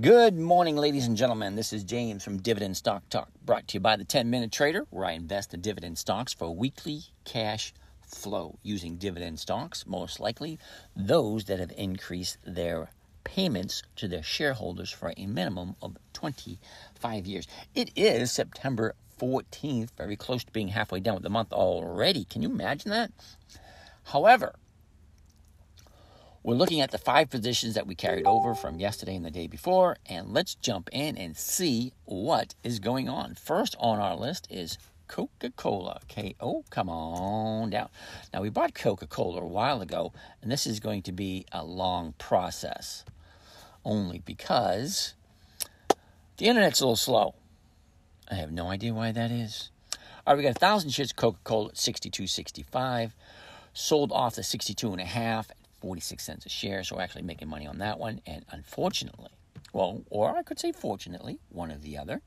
Good morning, ladies and gentlemen. This is James from Dividend Stock Talk, brought to you by the 10 Minute Trader, where I invest in dividend stocks for weekly cash flow using dividend stocks, most likely those that have increased their payments to their shareholders for a minimum of 25 years. It is September 14th, very close to being halfway done with the month already. Can you imagine that? However, we're looking at the five positions that we carried over from yesterday and the day before, and let's jump in and see what is going on. First on our list is Coca Cola. Okay, oh, come on down. Now, we bought Coca Cola a while ago, and this is going to be a long process only because the internet's a little slow. I have no idea why that is. All right, we got a thousand shares of Coca Cola at 62.65, sold off the 62 and a half 46 cents a share, so actually making money on that one. And unfortunately, well, or I could say fortunately, one or the other,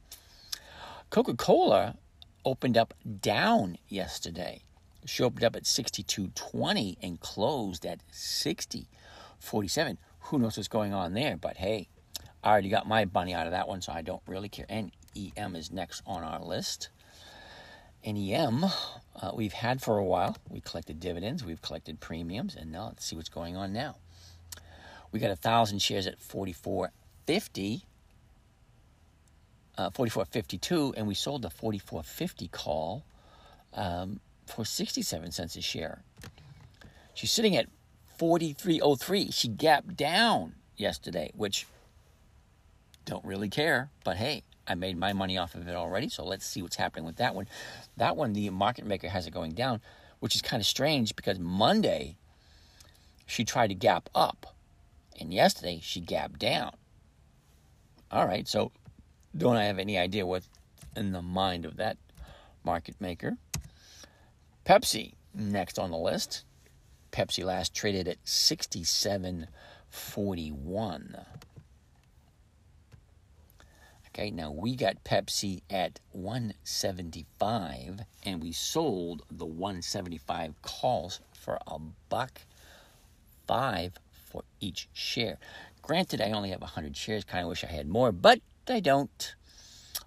Coca Cola opened up down yesterday. She opened up at 62.20 and closed at 60.47. Who knows what's going on there? But hey, I already got my bunny out of that one, so I don't really care. And EM is next on our list. NEM uh, we've had for a while. We collected dividends, we've collected premiums, and now let's see what's going on now. We got a thousand shares at 44.50, uh, 44.52, and we sold the 44.50 call um, for 67 cents a share. She's sitting at 43.03. She gapped down yesterday, which don't really care, but hey, I made my money off of it already, so let's see what's happening with that one. That one, the market maker has it going down, which is kind of strange because Monday she tried to gap up, and yesterday she gapped down. All right, so don't I have any idea what in the mind of that market maker? Pepsi next on the list. Pepsi last traded at 67.41. Okay, now we got Pepsi at 175 and we sold the 175 calls for a buck five for each share. Granted, I only have 100 shares, kind of wish I had more, but I don't.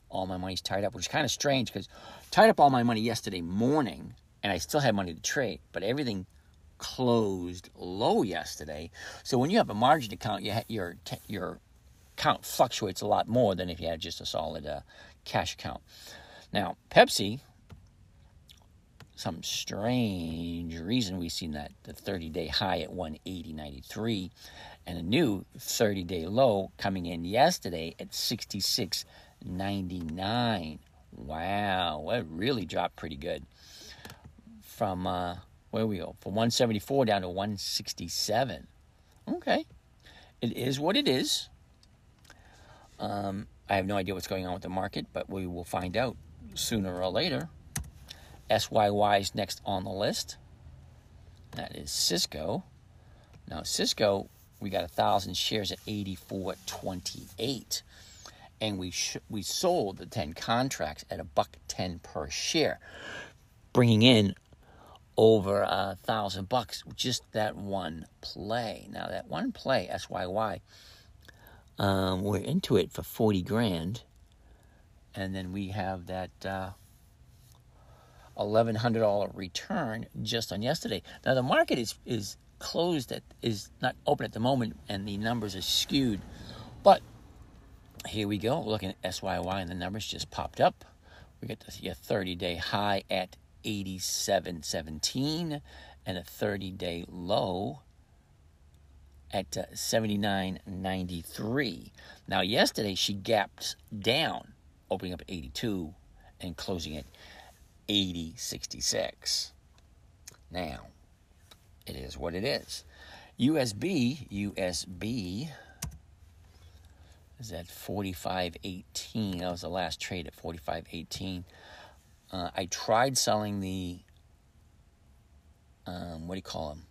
All my money's tied up, which is kind of strange because tied up all my money yesterday morning and I still had money to trade, but everything closed low yesterday. So when you have a margin account, you your your account fluctuates a lot more than if you had just a solid uh, cash account. Now, Pepsi, some strange reason we've seen that the 30 day high at 180.93 and a new 30 day low coming in yesterday at 66.99. Wow, that really dropped pretty good from uh, where we go from 174 down to 167. Okay, it is what it is. Um, I have no idea what's going on with the market, but we will find out sooner or later. SYY is next on the list. That is Sysco. Now, Sysco, we got a thousand shares at 84.28, and we sh- we sold the 10 contracts at a buck 10 per share, bringing in over a thousand bucks just that one play. Now, that one play, SYY um, we're into it for 40 grand. And then we have that uh, $1,100 return just on yesterday. Now, the market is, is closed, at, is not open at the moment, and the numbers are skewed. But here we go, looking at SYY, and the numbers just popped up. We get to see a 30 day high at 87.17 and a 30 day low at uh, 79.93. Now, yesterday she gapped down, opening up 82 and closing at 80.66. Now, it is what it is. USB, USB is at 45.18. That was the last trade at 45.18. Uh, I tried selling the, um, what do you call them?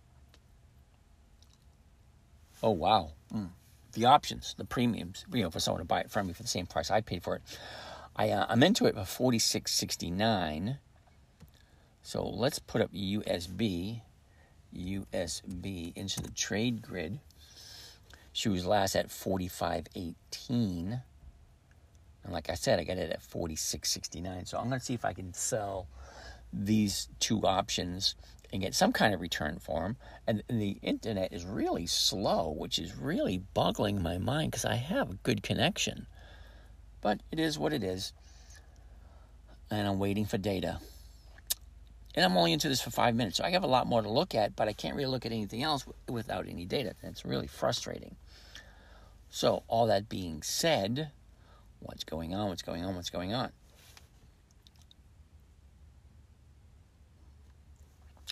Oh wow. Mm. The options, the premiums, you know, for someone to buy it from me for the same price I paid for it. I uh, I'm into it for forty six sixty nine. So let's put up USB, USB into the trade grid. She was last at 45.18. And like I said, I got it at 46.69. So I'm going to see if I can sell these two options and get some kind of return for them. And the internet is really slow, which is really boggling my mind because I have a good connection. But it is what it is. And I'm waiting for data. And I'm only into this for five minutes, so I have a lot more to look at, but I can't really look at anything else without any data. It's really frustrating. So, all that being said, what's going on? What's going on? What's going on?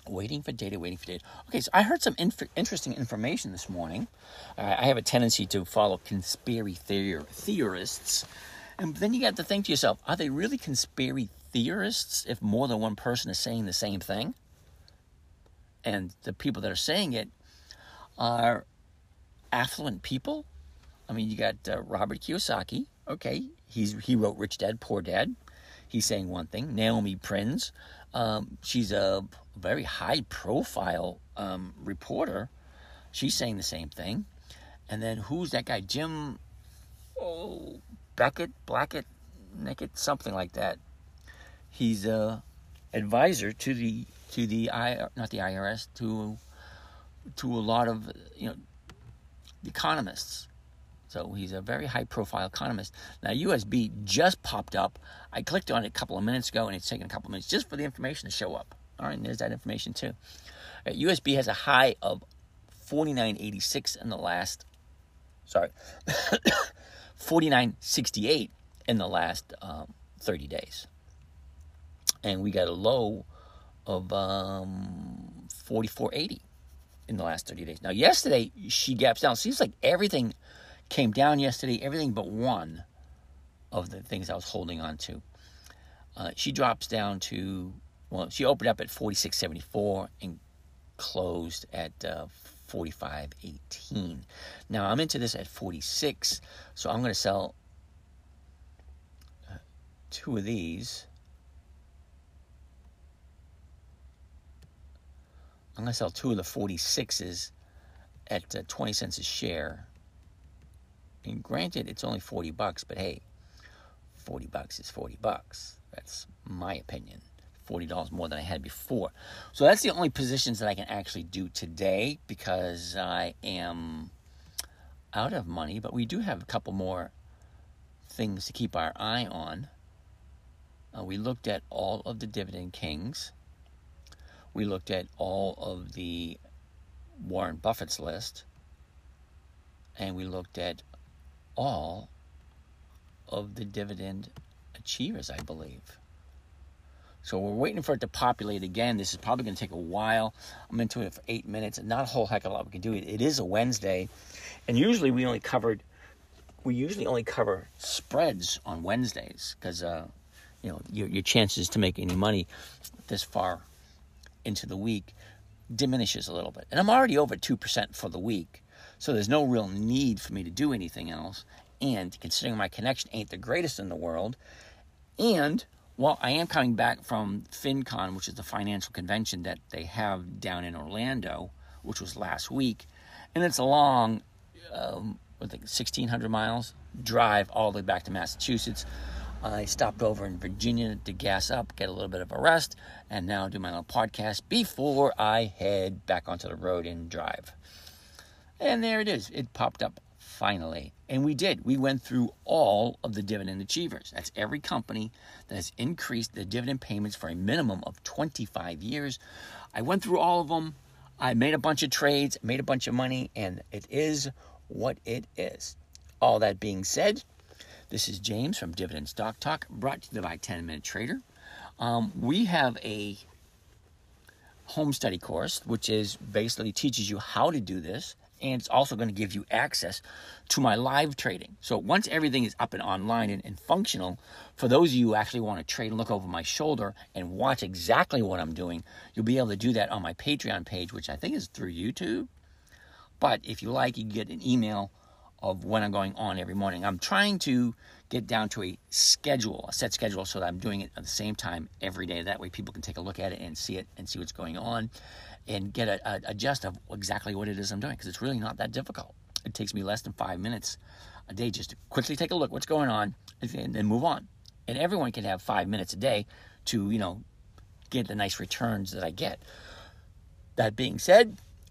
Waiting for data, waiting for data. Okay, so I heard some inf- interesting information this morning. Uh, I have a tendency to follow conspiracy theor- theorists. And then you got to think to yourself, are they really conspiracy theorists if more than one person is saying the same thing? And the people that are saying it are affluent people. I mean, you got uh, Robert Kiyosaki. Okay, he's he wrote Rich Dad Poor Dad. He's saying one thing. Naomi Prins, um, she's a very high profile um, reporter. She's saying the same thing. And then who's that guy? Jim oh, Beckett, Blackett, Nickett, something like that. He's a advisor to the to the I not the IRS to to a lot of you know economists. So he's a very high profile economist. Now USB just popped up. I clicked on it a couple of minutes ago and it's taken a couple of minutes just for the information to show up. All right, there's that information too. Uh, USB has a high of 49.86 in the last sorry 49.68 in the last um, 30 days. And we got a low of um, 44.80 in the last 30 days. Now, yesterday, she gaps down. Seems like everything came down yesterday, everything but one of the things I was holding on to. Uh, she drops down to, well, she opened up at 46.74 and closed at uh, 45.18. Now I'm into this at 46, so I'm going to sell uh, two of these. I'm going to sell two of the 46s at uh, 20 cents a share. And granted, it's only 40 bucks, but hey, 40 bucks is 40 bucks. That's my opinion. $40 more than I had before. So that's the only positions that I can actually do today because I am out of money, but we do have a couple more things to keep our eye on. Uh, we looked at all of the dividend kings. We looked at all of the Warren Buffett's list. And we looked at all of the dividend achievers, I believe. So we're waiting for it to populate again. This is probably going to take a while. I'm into it for eight minutes, and not a whole heck of a lot we can do. It, is a Wednesday, and usually we only covered, we usually only cover spreads on Wednesdays because, uh, you know, your, your chances to make any money this far into the week diminishes a little bit. And I'm already over 2% for the week, so there's no real need for me to do anything else. And considering my connection ain't the greatest in the world, and well, I am coming back from FinCon, which is the financial convention that they have down in Orlando, which was last week, and it's a long, um, think, 1,600 miles drive all the way back to Massachusetts. I stopped over in Virginia to gas up, get a little bit of a rest, and now do my little podcast before I head back onto the road and drive. And there it is. It popped up finally. And we did. We went through all of the dividend achievers. That's every company that has increased the dividend payments for a minimum of 25 years. I went through all of them. I made a bunch of trades, made a bunch of money, and it is what it is. All that being said, this is James from Dividend Stock Talk, brought to you by 10 Minute Trader. Um, we have a home study course, which is basically teaches you how to do this and it's also going to give you access to my live trading. So once everything is up and online and, and, functional, for those of you who actually want to trade and look over my shoulder and watch exactly what I'm doing, you'll be able to do that on my Patreon page, which I think is through YouTube. But if you like, you get an email of when I'm going on every morning. I'm trying to get down to a schedule, a set schedule, so that I'm doing it at the same time every day. That way people can take a look at it and see it and see what's going on and get a, a, a gist of exactly what it is I'm doing because it's really not that difficult. It takes me less than five minutes a day just to quickly take a look what's going on and then move on. And everyone can have five minutes a day to, you know, get the nice returns that I get. That being said,